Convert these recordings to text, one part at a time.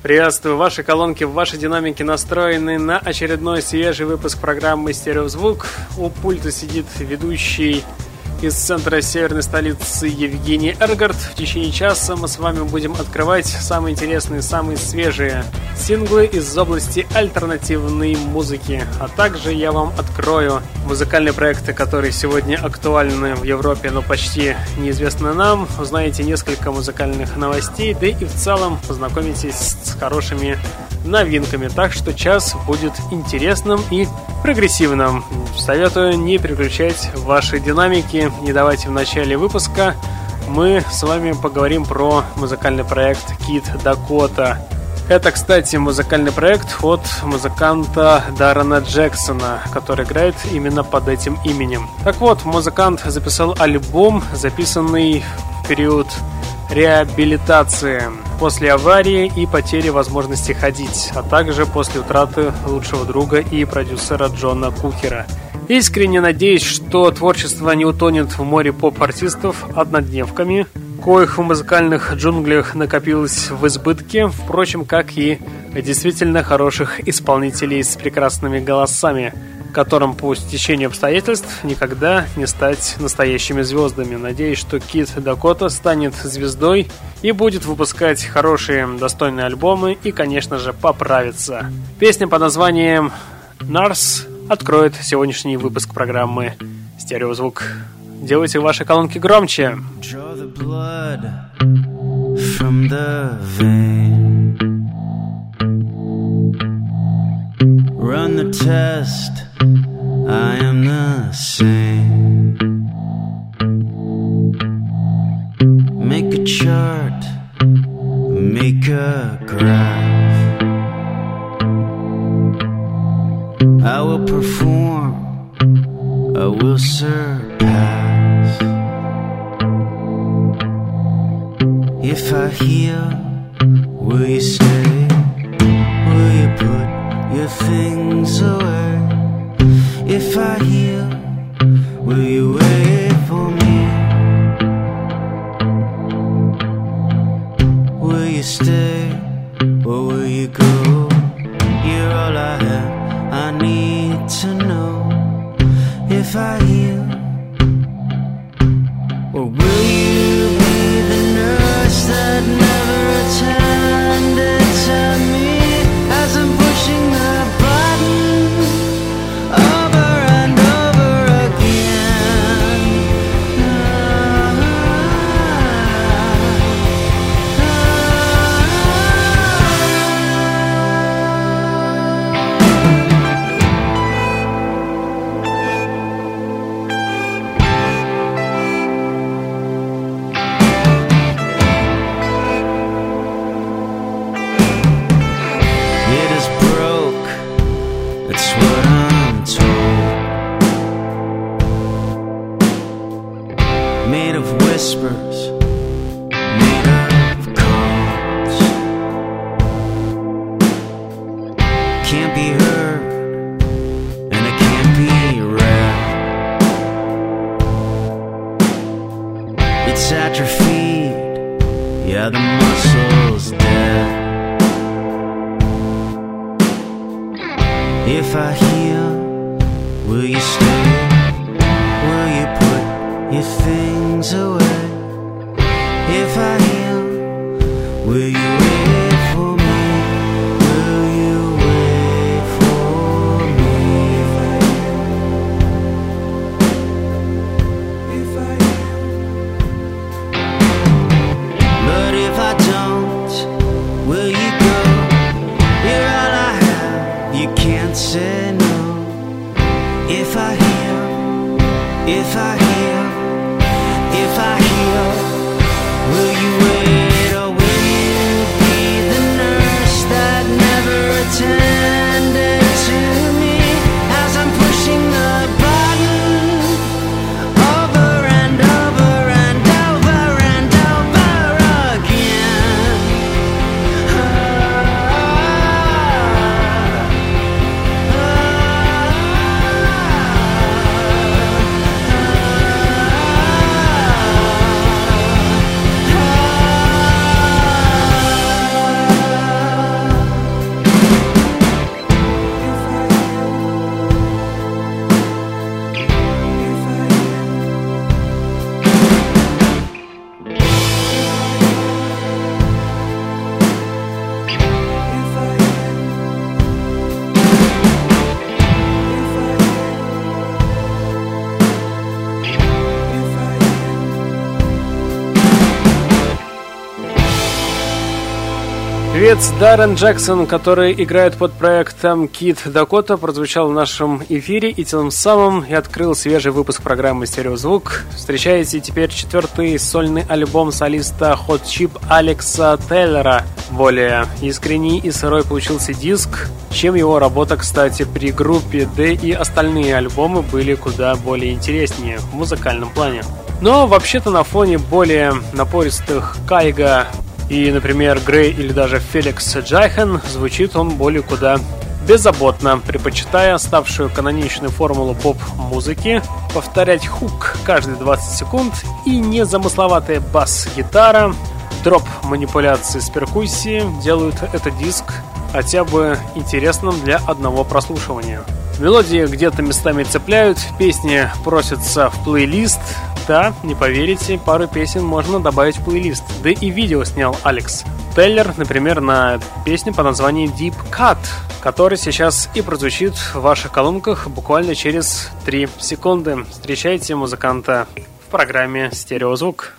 Приветствую! Ваши колонки в вашей динамике настроены на очередной свежий выпуск программы «Стереозвук». У пульта сидит ведущий из центра северной столицы Евгений Эргард. В течение часа мы с вами будем открывать самые интересные, самые свежие синглы из области альтернативной музыки. А также я вам открою музыкальные проекты, которые сегодня актуальны в Европе, но почти неизвестны нам. Узнаете несколько музыкальных новостей, да и в целом познакомитесь с хорошими новинками. Так что час будет интересным и прогрессивным. Советую не переключать ваши динамики. Не давайте в начале выпуска. Мы с вами поговорим про музыкальный проект Kid Dakota. Это, кстати, музыкальный проект от музыканта Даррена Джексона, который играет именно под этим именем. Так вот, музыкант записал альбом, записанный в период реабилитации после аварии и потери возможности ходить, а также после утраты лучшего друга и продюсера Джона Кукера. Искренне надеюсь, что творчество не утонет в море поп-артистов однодневками, коих в музыкальных джунглях накопилось в избытке, впрочем, как и действительно хороших исполнителей с прекрасными голосами – которым по стечению обстоятельств никогда не стать настоящими звездами. Надеюсь, что Кит Дакота станет звездой и будет выпускать хорошие, достойные альбомы и, конечно же, поправится. Песня под названием «Нарс» откроет сегодняшний выпуск программы «Стереозвук». Делайте ваши колонки громче. Run the test I am the same. Make a chart, make a graph. I will perform, I will surpass. If I heal, will you stay? Will you put your things away? If I heal, will you wait for me? Will you stay Певец Даррен Джексон, который играет под проектом Кит Дакота, прозвучал в нашем эфире и тем самым и открыл свежий выпуск программы «Стереозвук». Встречаете теперь четвертый сольный альбом солиста Hot Chip Алекса Тейлора. Более искренний и сырой получился диск, чем его работа, кстати, при группе, да и остальные альбомы были куда более интереснее в музыкальном плане. Но вообще-то на фоне более напористых Кайга и, например, Грей или даже Феликс Джайхен звучит он более куда беззаботно, предпочитая ставшую каноничную формулу поп-музыки, повторять хук каждые 20 секунд и незамысловатая бас-гитара, дроп манипуляции с перкуссией делают этот диск хотя бы интересным для одного прослушивания. Мелодии где-то местами цепляют, песни просятся в плейлист, да, не поверите, пару песен можно добавить в плейлист. Да и видео снял Алекс. Теллер, например, на песню по названию Deep Cut, который сейчас и прозвучит в ваших колонках буквально через 3 секунды. Встречайте музыканта в программе «Стереозвук».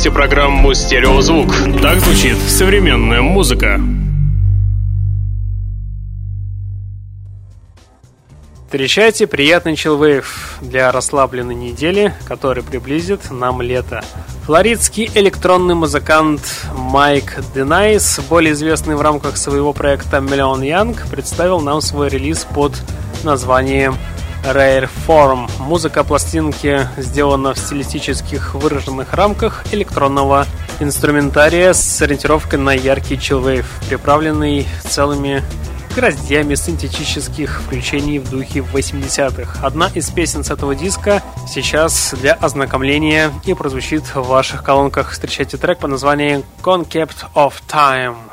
Слушаете программу «Стереозвук». Так звучит современная музыка. Встречайте приятный чилвейв для расслабленной недели, который приблизит нам лето. Флоридский электронный музыкант Майк Денайс, более известный в рамках своего проекта Million Young, представил нам свой релиз под названием Rare Form. Музыка пластинки сделана в стилистических выраженных рамках электронного инструментария с ориентировкой на яркий chillwave, приправленный целыми гроздьями синтетических включений в духе 80-х. Одна из песен с этого диска сейчас для ознакомления и прозвучит в ваших колонках. Встречайте трек по названию Concept of Time.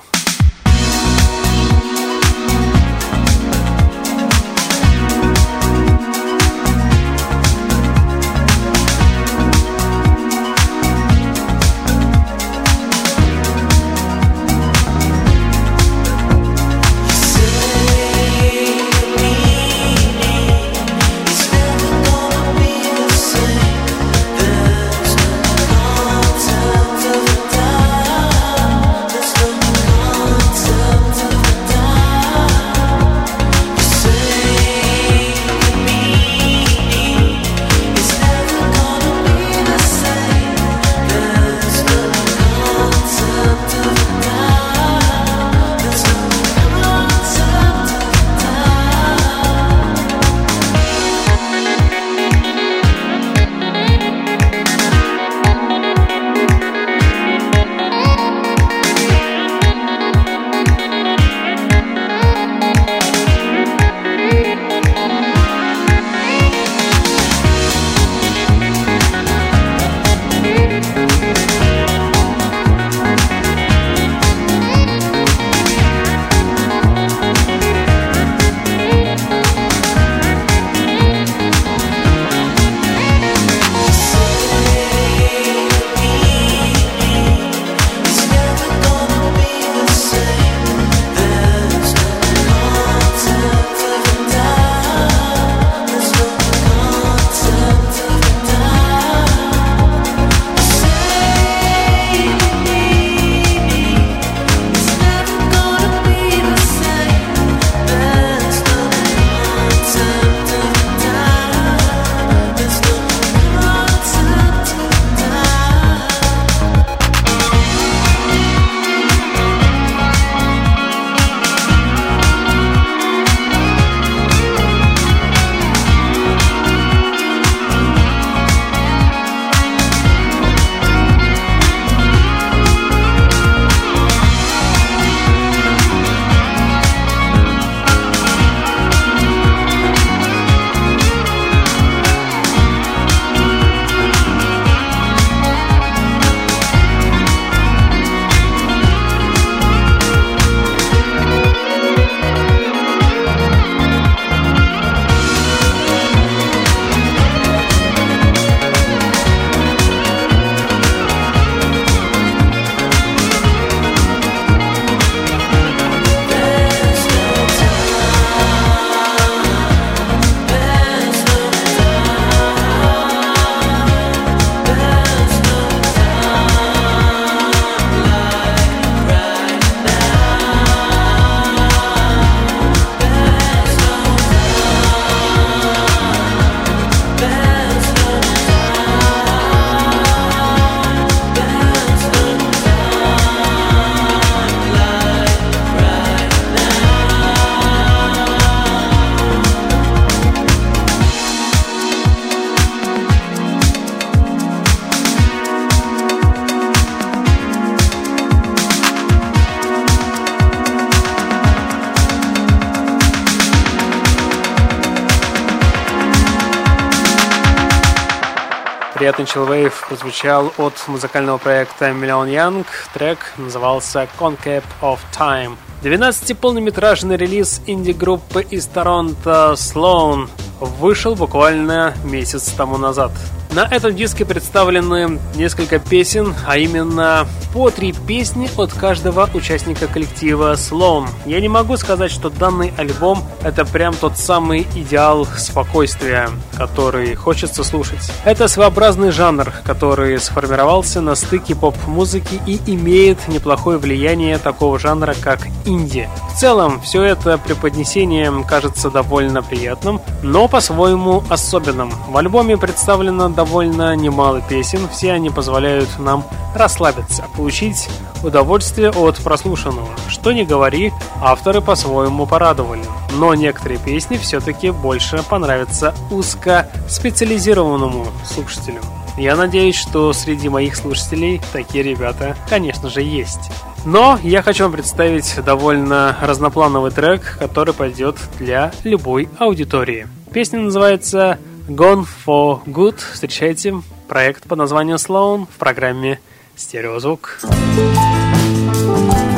Приятный chillwave прозвучал от музыкального проекта Million Young. Трек назывался Concept of Time. 12-полнометражный релиз инди-группы из Торонто Sloan вышел буквально месяц тому назад. На этом диске представлены несколько песен, а именно по три песни от каждого участника коллектива Sloan. Я не могу сказать, что данный альбом это прям тот самый идеал спокойствия, который хочется слушать. Это своеобразный жанр, который сформировался на стыке поп-музыки и имеет неплохое влияние такого жанра, как инди. В целом, все это преподнесение кажется довольно приятным, но по-своему особенным. В альбоме представлено довольно немало песен, все они позволяют нам расслабиться, получить удовольствие от прослушанного. Что не говори, авторы по-своему порадовали. Но некоторые песни все-таки больше понравятся узкоспециализированному слушателю. Я надеюсь, что среди моих слушателей такие ребята, конечно же, есть. Но я хочу вам представить довольно разноплановый трек, который пойдет для любой аудитории. Песня называется Gone for Good. Встречайте проект под названием Sloan в программе «Стереозвук». Стереозвук.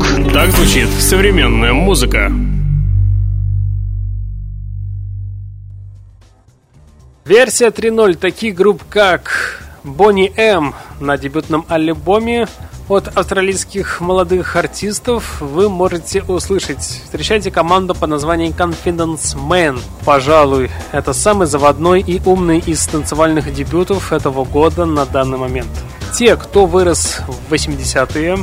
«Стереозвук». Так звучит современная музыка. Версия 3.0 таких групп, как Bonnie M на дебютном альбоме от австралийских молодых артистов вы можете услышать. Встречайте команду по названию Confidence Man. Пожалуй, это самый заводной и умный из танцевальных дебютов этого года на данный момент. Те, кто вырос в 80-е,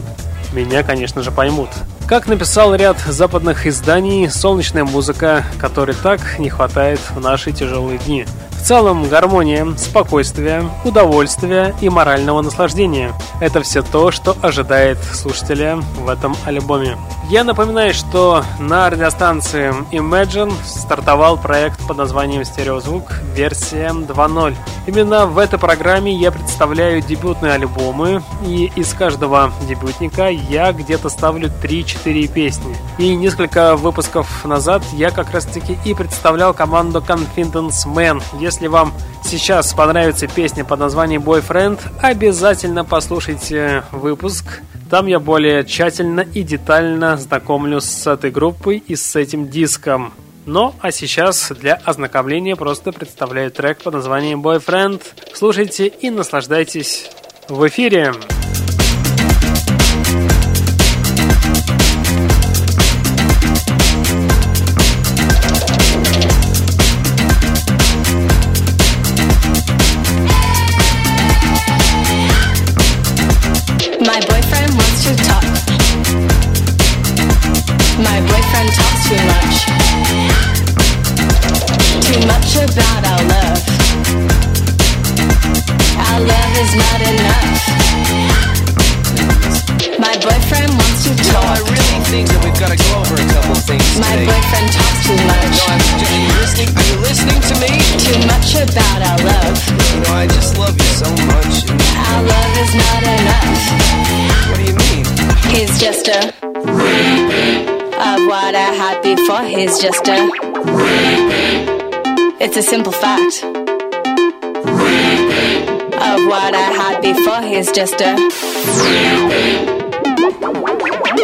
меня, конечно же, поймут. Как написал ряд западных изданий, солнечная музыка, которой так не хватает в наши тяжелые дни – целом гармония, спокойствие, удовольствие и морального наслаждения – это все то, что ожидает слушателя в этом альбоме. Я напоминаю, что на радиостанции Imagine стартовал проект под названием «Стереозвук. Версия 2.0». Именно в этой программе я представляю дебютные альбомы, и из каждого дебютника я где-то ставлю 3-4 песни. И несколько выпусков назад я как раз таки и представлял команду Confidence Man. Если Если вам сейчас понравится песня под названием Boyfriend, обязательно послушайте выпуск. Там я более тщательно и детально знакомлюсь с этой группой и с этим диском. Ну, а сейчас для ознакомления просто представляю трек под названием Boyfriend. Слушайте и наслаждайтесь в эфире. I really think that we've got to go over a couple of things My today. boyfriend talks too much. No, I'm, are you listening? Are you listening to me? Too much about our love. You know, I just love you so much. Our love is not enough. What do you mean? He's just a repeat of what I had before. He's just a repeat. It's a simple fact. Repeat. Of what I had before, he's just a.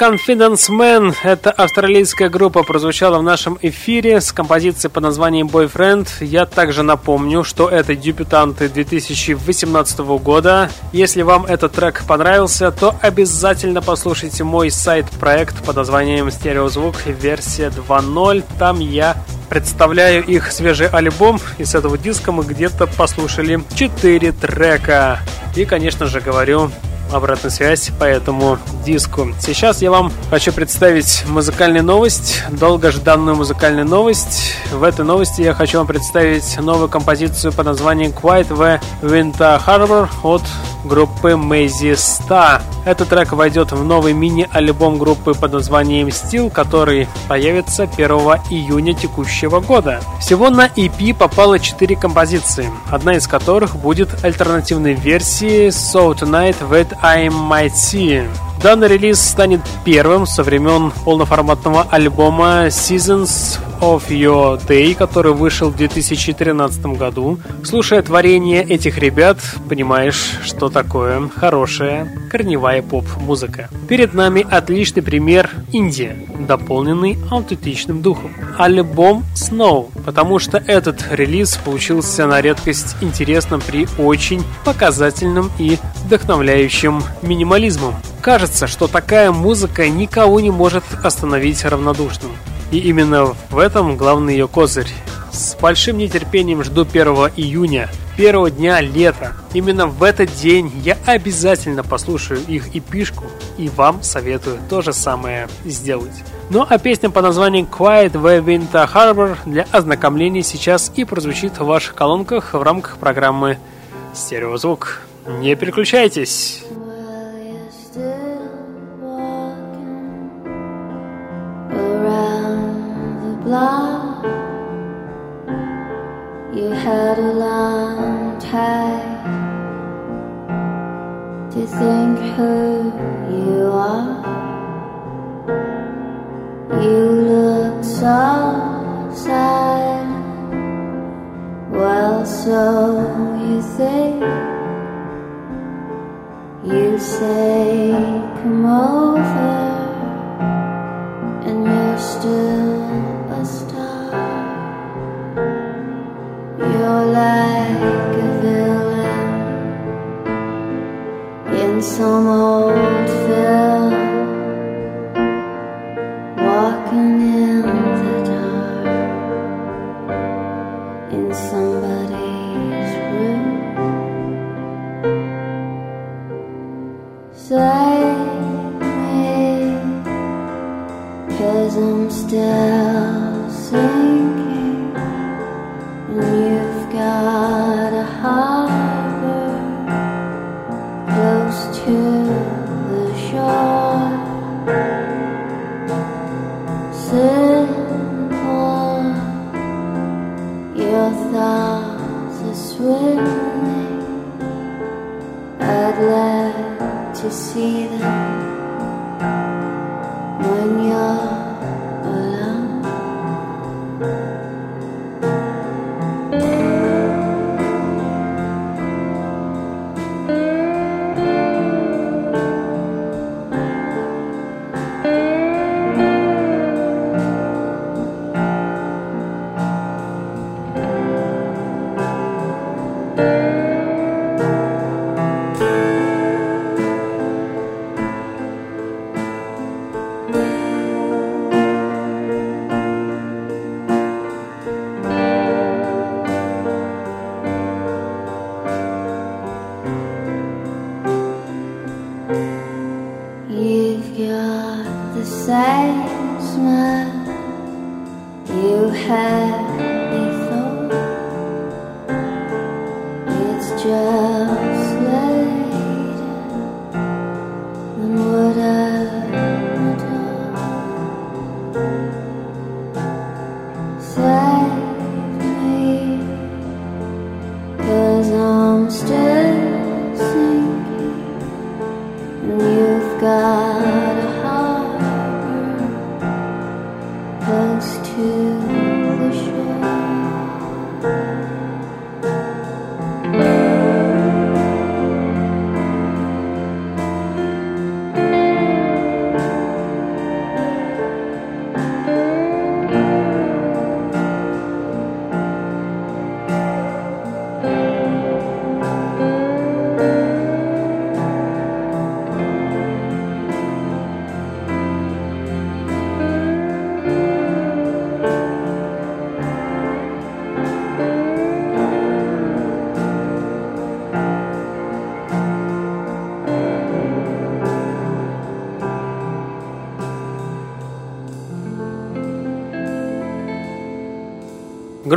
Confidence Man – это австралийская группа, прозвучала в нашем эфире с композицией под названием Boyfriend. Я также напомню, что это дебютанты 2018 года. Если вам этот трек понравился, то обязательно послушайте мой сайт-проект под названием Стереозвук версия 2.0. Там я представляю их свежий альбом, и с этого диска мы где-то послушали 4 трека. И, конечно же, говорю обратную связь по этому диску. Сейчас я вам хочу представить музыкальную новость, долгожданную музыкальную новость. В этой новости я хочу вам представить новую композицию под названием Quiet the Winter Harbor от группы Мэйзи Ста. Этот трек войдет в новый мини-альбом группы под названием Steel, который появится 1 июня текущего года. Всего на EP попало 4 композиции, одна из которых будет альтернативной версией So Tonight That I Might See. Данный релиз станет первым со времен полноформатного альбома Seasons of Your Day, который вышел в 2013 году. Слушая творение этих ребят, понимаешь, что такое хорошая корневая поп-музыка. Перед нами отличный пример Индия, дополненный аутентичным духом. Альбом Snow, потому что этот релиз получился на редкость интересным при очень показательном и вдохновляющем минимализмом. Кажется, что такая музыка никого не может остановить равнодушным. И именно в этом главный ее козырь. С большим нетерпением жду 1 июня, первого дня лета. Именно в этот день я обязательно послушаю их и и вам советую то же самое сделать. Ну а песня по названию Quiet Way Winter Harbor для ознакомления сейчас и прозвучит в ваших колонках в рамках программы «Стереозвук». Не переключайтесь! block. You had a long time to think who you are. You look so sad. Well, so you think. You say, come over, and you're still You're someone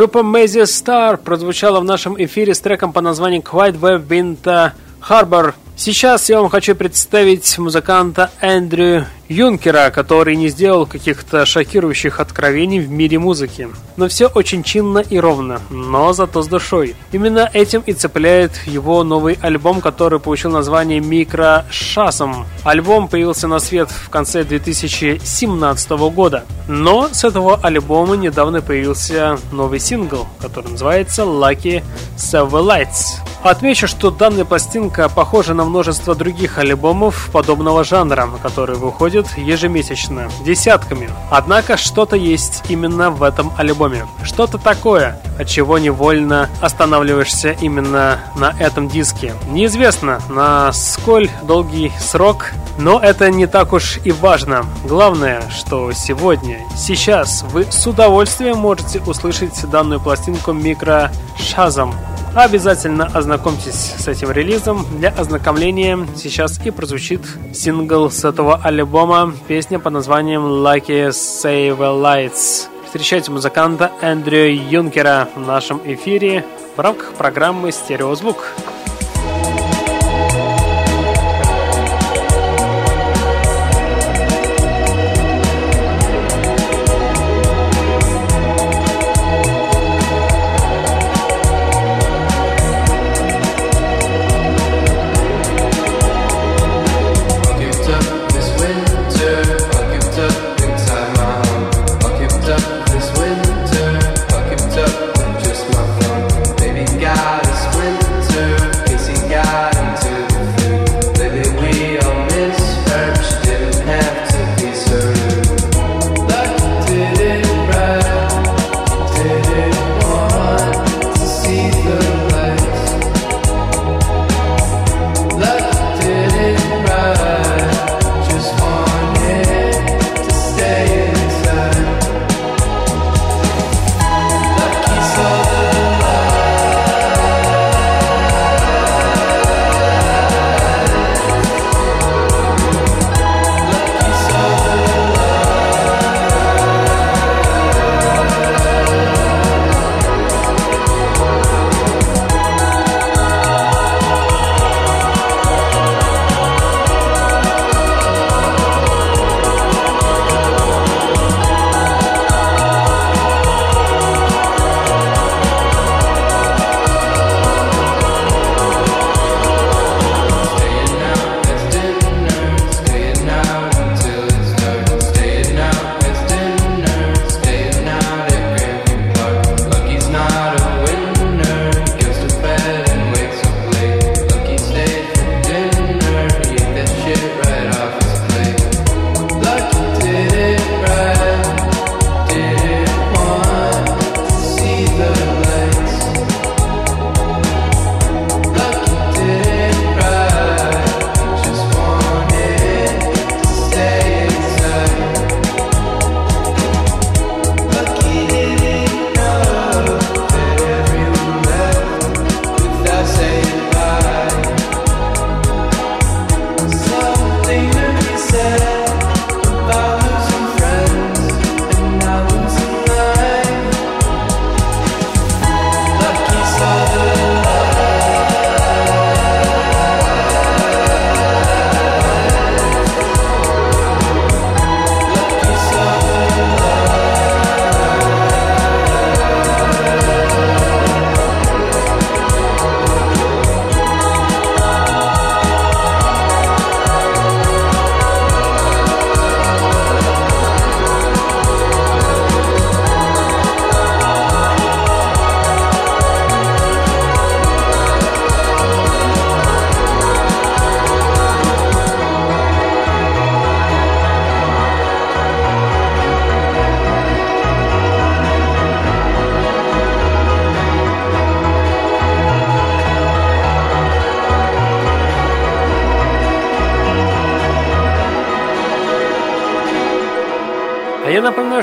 Группа Mazy Star прозвучала в нашем эфире с треком по названию Quiet Web Winter Harbor Сейчас я вам хочу представить музыканта Эндрю Юнкера, который не сделал каких-то шокирующих откровений в мире музыки. Но все очень чинно и ровно, но зато с душой. Именно этим и цепляет его новый альбом, который получил название «Микро Шасом». Альбом появился на свет в конце 2017 года. Но с этого альбома недавно появился новый сингл, который называется «Lucky Lights. Отмечу, что данная пластинка похожа на множество других альбомов подобного жанра, которые выходят ежемесячно, десятками. Однако что-то есть именно в этом альбоме. Что-то такое, от чего невольно останавливаешься именно на этом диске. Неизвестно, на сколь долгий срок, но это не так уж и важно. Главное, что сегодня, сейчас вы с удовольствием можете услышать данную пластинку микро Шазом Обязательно ознакомьтесь с этим релизом. Для ознакомления сейчас и прозвучит сингл с этого альбома, песня под названием Lucky Save Lights. Встречайте музыканта Эндрю Юнкера в нашем эфире в рамках программы «Стереозвук». winter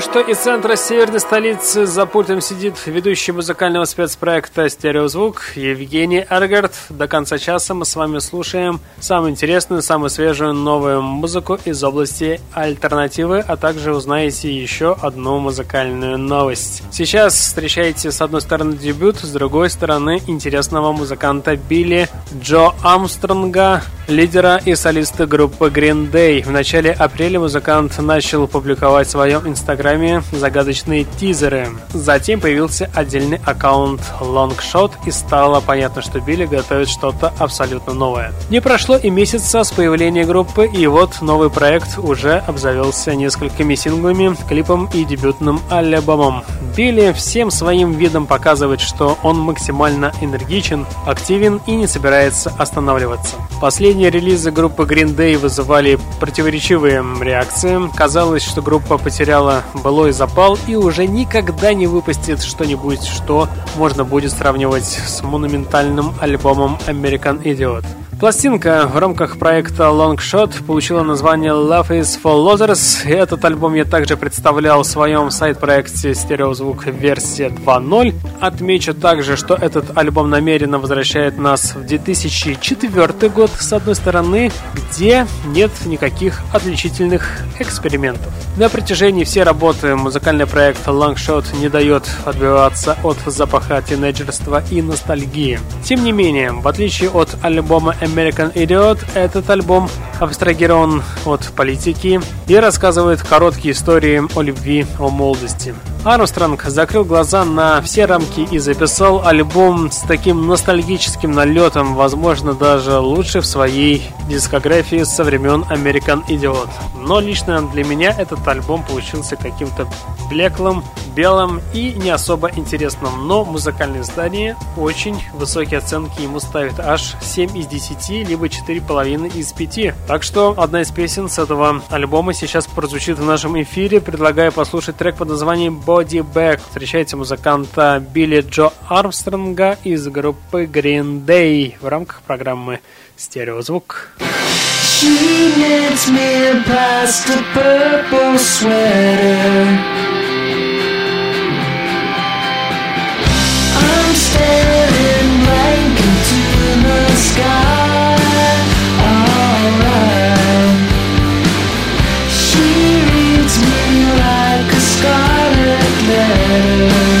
что из центра северной столицы за пультом сидит ведущий музыкального спецпроекта «Стереозвук» Евгений Аргард. До конца часа мы с вами слушаем самую интересную, самую свежую новую музыку из области альтернативы, а также узнаете еще одну музыкальную новость. Сейчас встречаете с одной стороны дебют, с другой стороны интересного музыканта Билли Джо Амстронга, лидера и солиста группы Green Day. В начале апреля музыкант начал публиковать в своем инстаграме загадочные тизеры. Затем появился отдельный аккаунт Longshot и стало понятно, что Билли готовит что-то абсолютно новое. Не прошло и месяца с появления группы, и вот новый проект уже обзавелся несколькими синглами, клипом и дебютным альбомом. Билли всем своим видом показывает, что он максимально энергичен, активен и не собирается останавливаться. Последние релизы группы Green Day вызывали противоречивые реакции. Казалось, что группа потеряла былой запал и уже никогда не выпустит что-нибудь, что можно будет сравнивать с монументальным альбомом American Idiot. Пластинка в рамках проекта Long Shot получила название Love is for Losers. Этот альбом я также представлял в своем сайт-проекте Стереозвук версия 2.0. Отмечу также, что этот альбом намеренно возвращает нас в 2004 год, с одной стороны, где нет никаких отличительных экспериментов. На протяжении всей работы музыкальный проект Long Shot не дает отбиваться от запаха тинейджерства и ностальгии. Тем не менее, в отличие от альбома American Idiot, этот альбом абстрагирован от политики и рассказывает короткие истории о любви, о молодости. Армстронг закрыл глаза на все рамки и записал альбом с таким ностальгическим налетом, возможно, даже лучше в своей дискографии со времен American Idiot. Но лично для меня этот альбом получился каким-то блеклым, белым и не особо интересным. Но музыкальное издание очень высокие оценки ему ставит аж 7 из 10, либо 4,5 из 5. Так что одна из песен с этого альбома сейчас прозвучит в нашем эфире. Предлагаю послушать трек под названием Body Back. Встречайте музыканта Билли Джо Армстронга из группы Green Day в рамках программы «Стереозвук». She knits me past a purple sweater. Staring blank into the sky. Amen.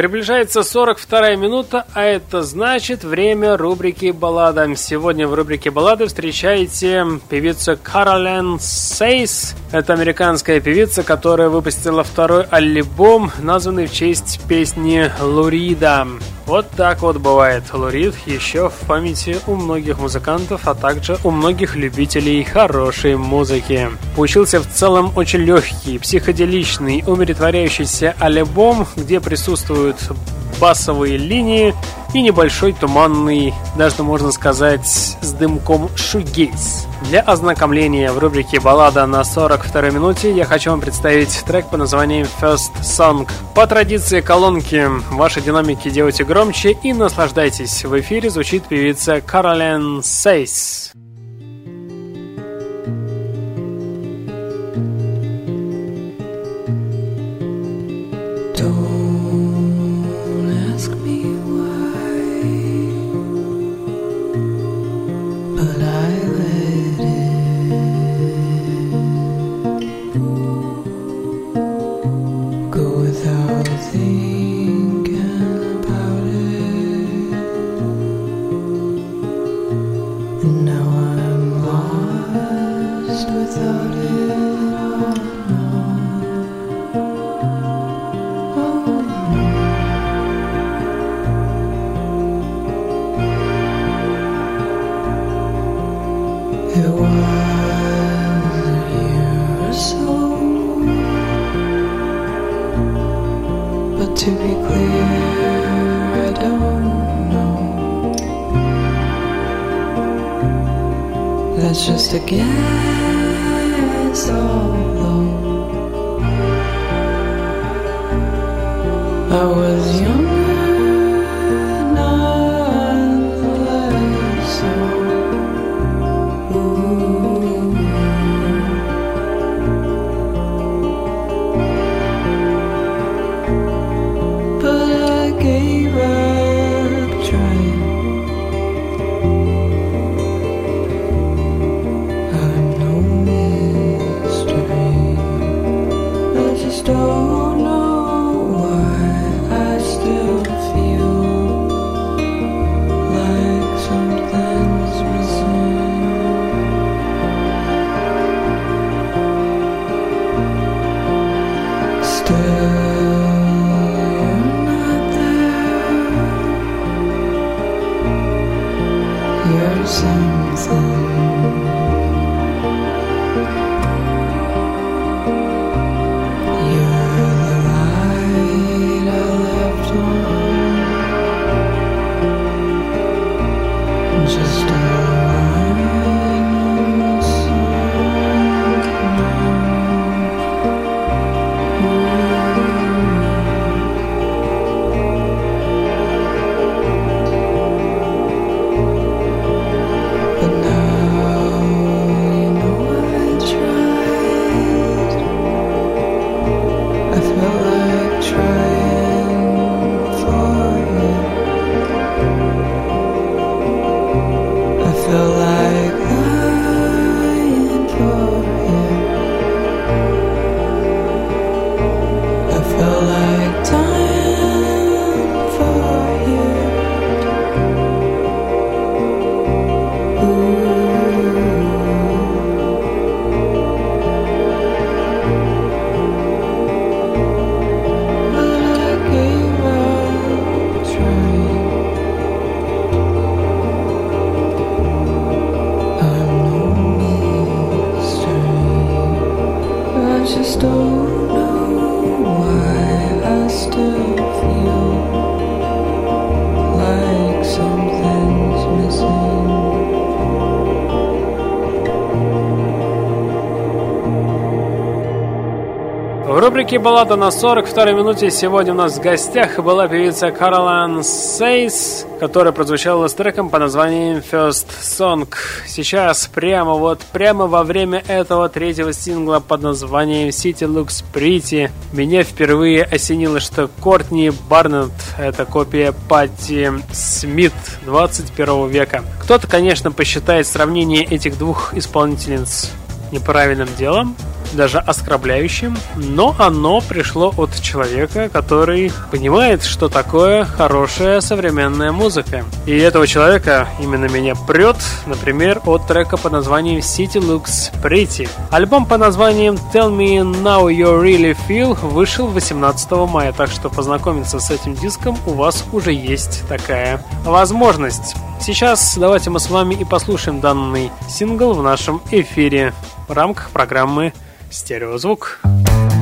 Приближается 42 минута, а это значит время рубрики «Баллада». Сегодня в рубрике «Баллады» встречаете певицу Каролен Сейс. Это американская певица, которая выпустила второй альбом, названный в честь песни Лурида. Вот так вот бывает. Лурид еще в памяти у многих музыкантов, а также у многих любителей хорошей музыки. Получился в целом очень легкий, психоделичный, умиротворяющийся альбом, где присутствуют басовые линии и небольшой туманный, даже можно сказать, с дымком шугейс. Для ознакомления в рубрике «Баллада» на 42 минуте я хочу вам представить трек по названием First Song. По традиции колонки ваши динамики делайте громче и наслаждайтесь. В эфире звучит певица Каролен Сейс. again. В рубрике «Баллада на 42 минуте» сегодня у нас в гостях была певица Каролан Сейс, которая прозвучала с треком по названием First Song. Сейчас, прямо вот, прямо во время этого третьего сингла под названием City Looks Pretty, меня впервые осенило, что Кортни Барнетт — это копия Патти Смит 21 века. Кто-то, конечно, посчитает сравнение этих двух исполнительниц неправильным делом, даже оскорбляющим, но оно пришло от человека, который понимает, что такое хорошая современная музыка. И этого человека именно меня прет, например, от трека под названием City Looks Pretty. Альбом по названием Tell Me Now You Really Feel вышел 18 мая, так что познакомиться с этим диском у вас уже есть такая возможность. Сейчас давайте мы с вами и послушаем данный сингл в нашем эфире в рамках программы Стереозвук. Friends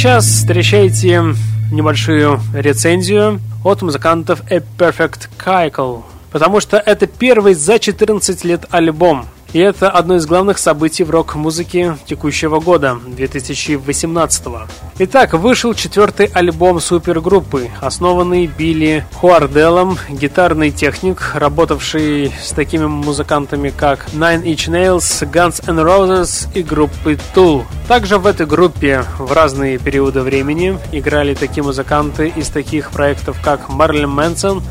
сейчас встречайте небольшую рецензию от музыкантов A Perfect Cycle, потому что это первый за 14 лет альбом – и это одно из главных событий в рок-музыке текущего года, 2018 -го. Итак, вышел четвертый альбом супергруппы, основанный Билли Хуарделом, гитарный техник, работавший с такими музыкантами, как Nine Inch Nails, Guns N' Roses и группы Tool. Также в этой группе в разные периоды времени играли такие музыканты из таких проектов, как Марлин Мэнсон,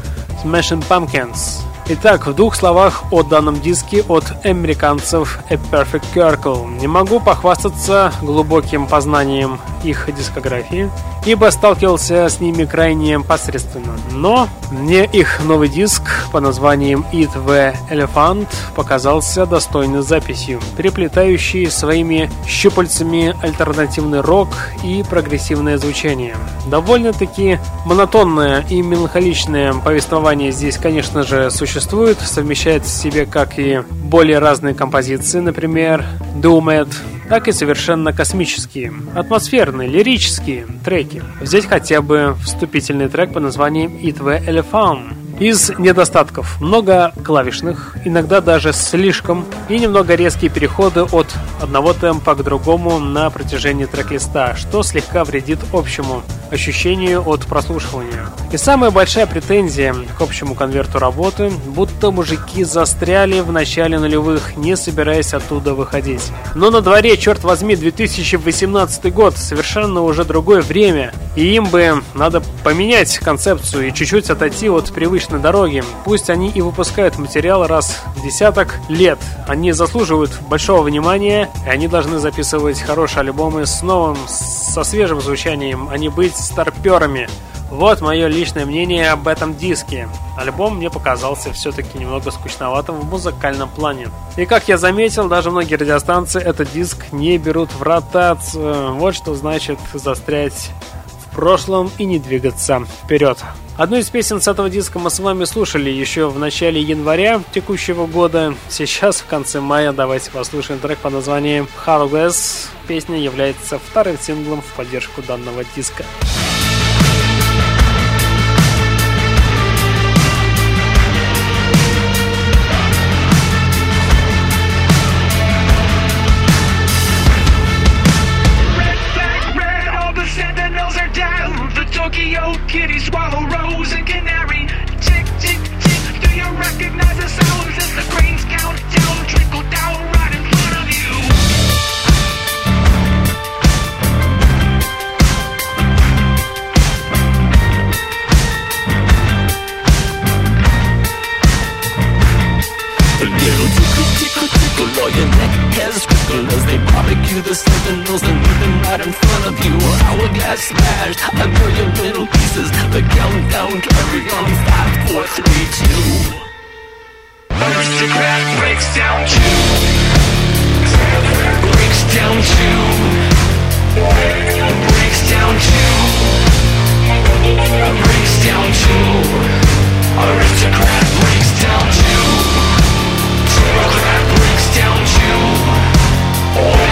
Smashing Pumpkins, Итак, в двух словах о данном диске от американцев A Perfect Circle. Не могу похвастаться глубоким познанием их дискографии, ибо сталкивался с ними крайне посредственно. Но мне их новый диск по названием Eat the Elephant показался достойной записью, переплетающей своими щупальцами альтернативный рок и прогрессивное звучание. Довольно-таки монотонное и меланхоличное повествование здесь, конечно же, существует, совмещает в себе как и более разные композиции, например, Doom It, так и совершенно космические, атмосферные, лирические треки. Взять хотя бы вступительный трек по названием It the Elephant. Из недостатков много клавишных, иногда даже слишком, и немного резкие переходы от одного темпа к другому на протяжении трек-листа, что слегка вредит общему ощущению от прослушивания. И самая большая претензия к общему конверту работы, будто мужики застряли в начале нулевых, не собираясь оттуда выходить. Но на дворе, черт возьми, 2018 год, совершенно уже другое время, и им бы надо поменять концепцию и чуть-чуть отойти от привычных на дороге. Пусть они и выпускают материал раз в десяток лет. Они заслуживают большого внимания, и они должны записывать хорошие альбомы с новым, со свежим звучанием, а не быть старперами. Вот мое личное мнение об этом диске. Альбом мне показался все-таки немного скучноватым в музыкальном плане. И как я заметил, даже многие радиостанции этот диск не берут в ротацию. Вот что значит застрять прошлом и не двигаться вперед. Одну из песен с этого диска мы с вами слушали еще в начале января текущего года. Сейчас, в конце мая, давайте послушаем трек под названием Harless. Песня является вторым синглом в поддержку данного диска. Tokyo kitty swallow rose and canary. Tick, tick, tick. Do you recognize the sounds as the grains count down, trickle down barbecue the sentinels and them right in front of you. Hourglass smashed, a million little pieces. The countdown carry on five, four, three, two. Aristocrat breaks down two. Breaks down two. Breaks down two. Breaks down two. Aristocrat breaks down two.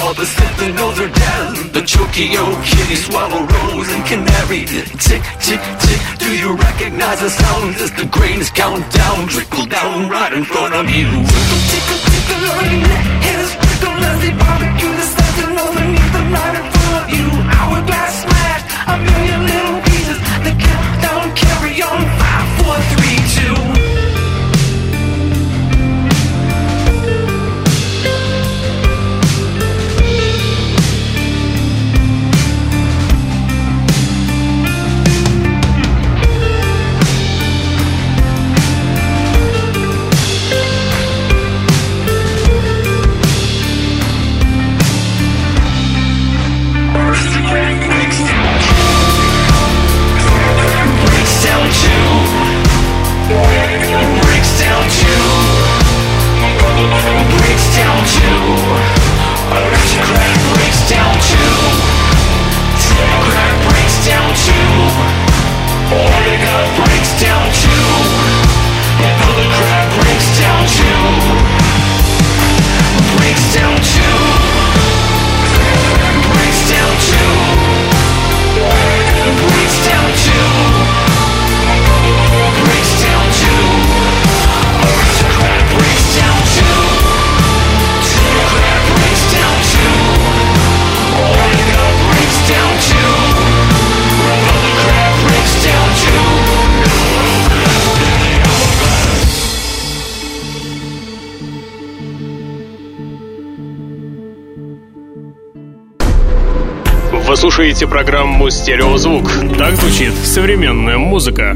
all the sentinels are dead. The Chokio kitty swallow rose and canary. Tick, tick, tick. Do you recognize the sounds as the grains count down, trickle down right in front of you? Tickle, tickle, tickle, all your neck hairs prickle as they barbecue the sentinels beneath the right in front of you. Hourglass smashed, a million слушаете программу «Стереозвук». Так звучит современная музыка.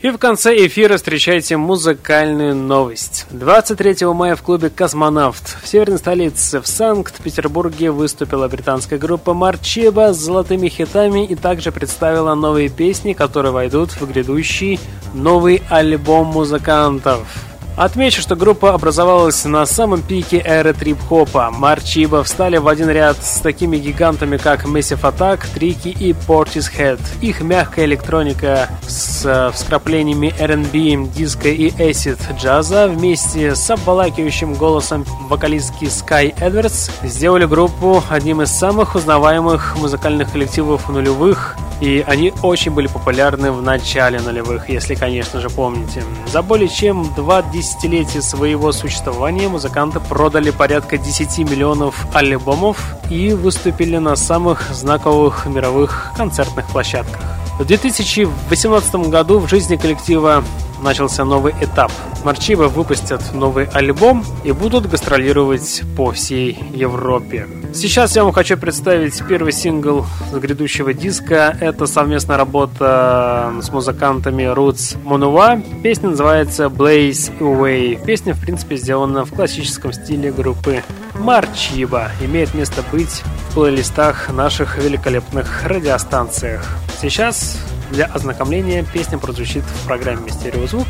И в конце эфира встречайте музыкальную новость. 23 мая в клубе «Космонавт» в северной столице в Санкт-Петербурге выступила британская группа Марчеба с золотыми хитами и также представила новые песни, которые войдут в грядущий новый альбом музыкантов. Отмечу, что группа образовалась на самом пике эры трип-хопа. Марчиба встали в один ряд с такими гигантами, как Massive Attack, Трики и Portishead. Их мягкая электроника с э, вскраплениями R&B, диско и acid джаза вместе с обволакивающим голосом вокалистки Sky Edwards сделали группу одним из самых узнаваемых музыкальных коллективов нулевых и они очень были популярны в начале нулевых, если, конечно же, помните. За более чем два десятилетия своего существования музыканты продали порядка 10 миллионов альбомов и выступили на самых знаковых мировых концертных площадках. В 2018 году в жизни коллектива начался новый этап. Марчиба выпустят новый альбом и будут гастролировать по всей Европе. Сейчас я вам хочу представить первый сингл с грядущего диска. Это совместная работа с музыкантами Roots Monova. Песня называется Blaze Away. Песня, в принципе, сделана в классическом стиле группы Марчиба. Имеет место быть в плейлистах наших великолепных радиостанциях. Сейчас для ознакомления песня прозвучит в программе «Стереозвук»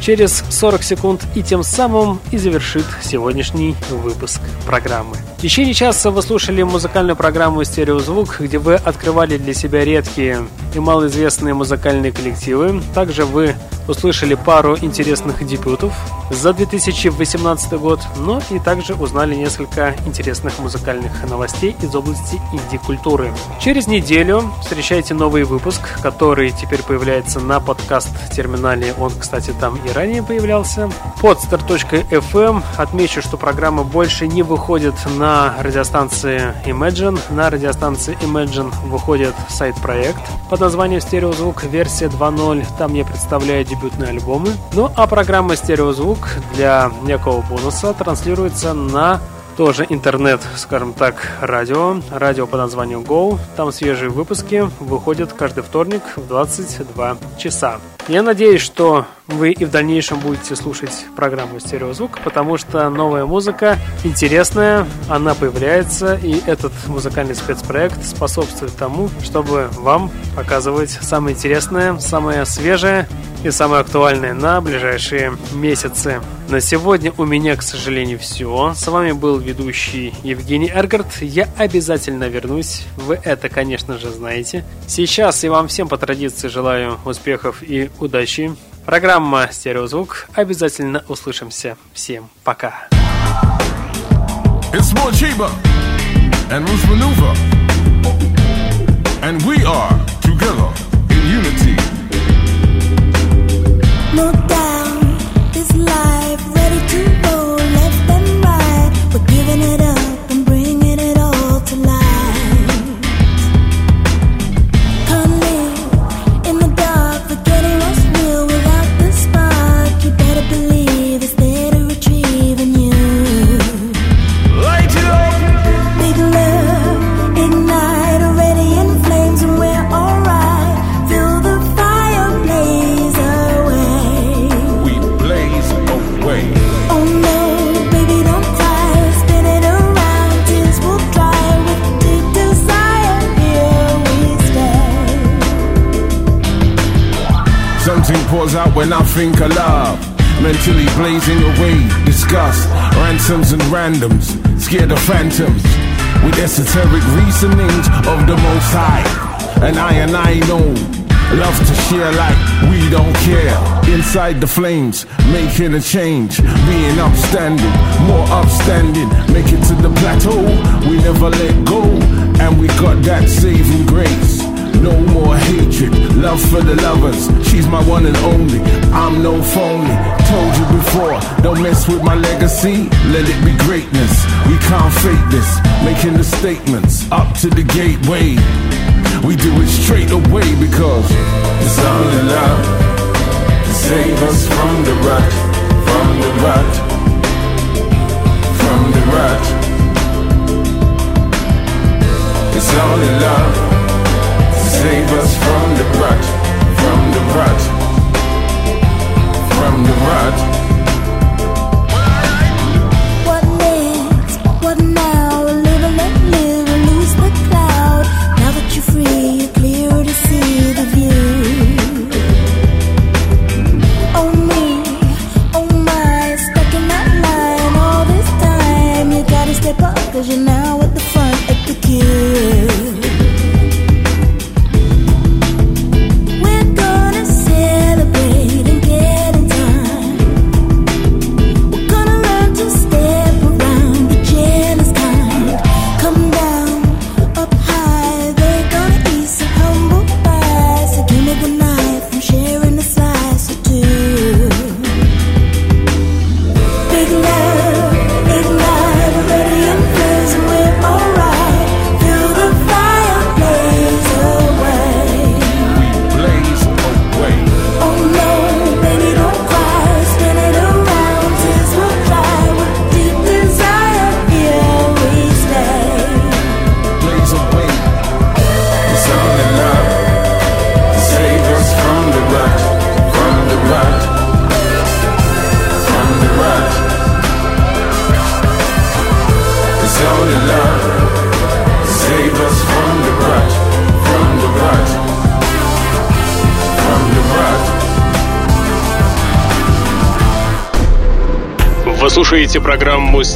через 40 секунд и тем самым и завершит сегодняшний выпуск программы. В течение часа вы слушали музыкальную программу «Стереозвук», где вы открывали для себя редкие и малоизвестные музыкальные коллективы. Также вы услышали пару интересных дебютов за 2018 год, но и также узнали несколько интересных музыкальных новостей из области инди-культуры. Через неделю встречайте новый выпуск, который теперь появляется на подкаст-терминале. Он, кстати, там и ранее появлялся. Podster.fm. Отмечу, что программа больше не выходит на радиостанции Imagine. На радиостанции Imagine выходит сайт-проект под названием «Стереозвук» версия 2.0. Там я представляю дебютные альбомы. Ну а программа «Стереозвук» для некого бонуса транслируется на тоже интернет, скажем так, радио. Радио по названию Go. Там свежие выпуски выходят каждый вторник в 22 часа. Я надеюсь, что вы и в дальнейшем будете слушать программу «Стереозвук», потому что новая музыка интересная, она появляется, и этот музыкальный спецпроект способствует тому, чтобы вам показывать самое интересное, самое свежее и самое актуальное на ближайшие месяцы. На сегодня у меня, к сожалению, все. С вами был ведущий Евгений Эргард. Я обязательно вернусь. Вы это, конечно же, знаете. Сейчас я вам всем по традиции желаю успехов и удачи. Программа «Стереозвук». Обязательно услышимся. Всем пока. It's more cheaper and Roots Maneuver. And we are together in unity. No doubt, out when I think of love. mentally blazing away. Disgust, ransoms and randoms, scared of phantoms. With esoteric reasonings of the most high. And I and I know Love to share like we don't care. Inside the flames, making a change, being upstanding, more upstanding. Make it to the plateau, we never let go, and we got that saving grace. No more hatred, love for the lovers. She's my one and only. I'm no phony. Told you before, don't mess with my legacy. Let it be greatness. We can't fake this. Making the statements up to the gateway. We do it straight away because it's only love to save us from the rut,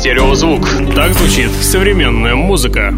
«Стереозвук». Так звучит современная музыка.